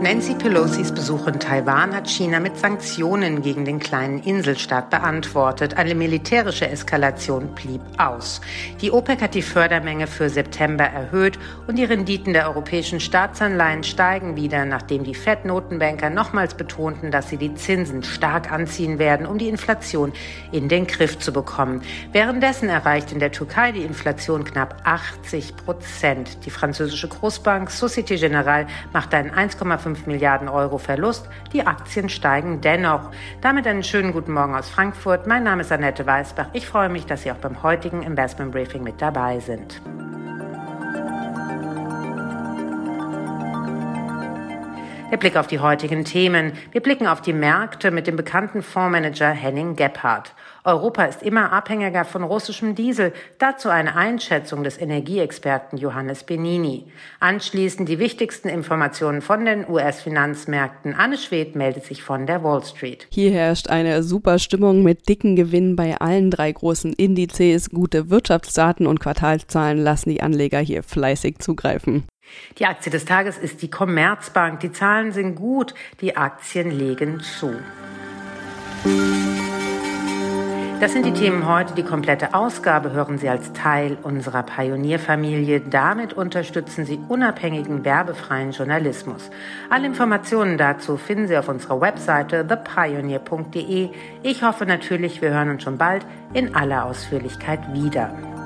Nancy Pelosis Besuch in Taiwan hat China mit Sanktionen gegen den kleinen Inselstaat beantwortet. Eine militärische Eskalation blieb aus. Die OPEC hat die Fördermenge für September erhöht und die Renditen der europäischen Staatsanleihen steigen wieder, nachdem die FED-Notenbanker nochmals betonten, dass sie die Zinsen stark anziehen werden, um die Inflation in den Griff zu bekommen. Währenddessen erreicht in der Türkei die Inflation knapp 80 Prozent. Die französische Großbank Societe Generale macht einen 1,5 5 Milliarden Euro Verlust. Die Aktien steigen dennoch. Damit einen schönen guten Morgen aus Frankfurt. Mein Name ist Annette Weißbach. Ich freue mich, dass Sie auch beim heutigen Investment Briefing mit dabei sind. Der Blick auf die heutigen Themen. Wir blicken auf die Märkte mit dem bekannten Fondsmanager Henning Gebhardt. Europa ist immer abhängiger von russischem Diesel. Dazu eine Einschätzung des Energieexperten Johannes Benini. Anschließend die wichtigsten Informationen von den US-Finanzmärkten. Anne Schwedt meldet sich von der Wall Street. Hier herrscht eine super Stimmung mit dicken Gewinnen bei allen drei großen Indizes. Gute Wirtschaftsdaten und Quartalszahlen lassen die Anleger hier fleißig zugreifen. Die Aktie des Tages ist die Commerzbank. Die Zahlen sind gut, die Aktien legen zu. Das sind die Themen heute. Die komplette Ausgabe hören Sie als Teil unserer Pionierfamilie. Damit unterstützen Sie unabhängigen, werbefreien Journalismus. Alle Informationen dazu finden Sie auf unserer Webseite thepioneer.de. Ich hoffe natürlich, wir hören uns schon bald in aller Ausführlichkeit wieder.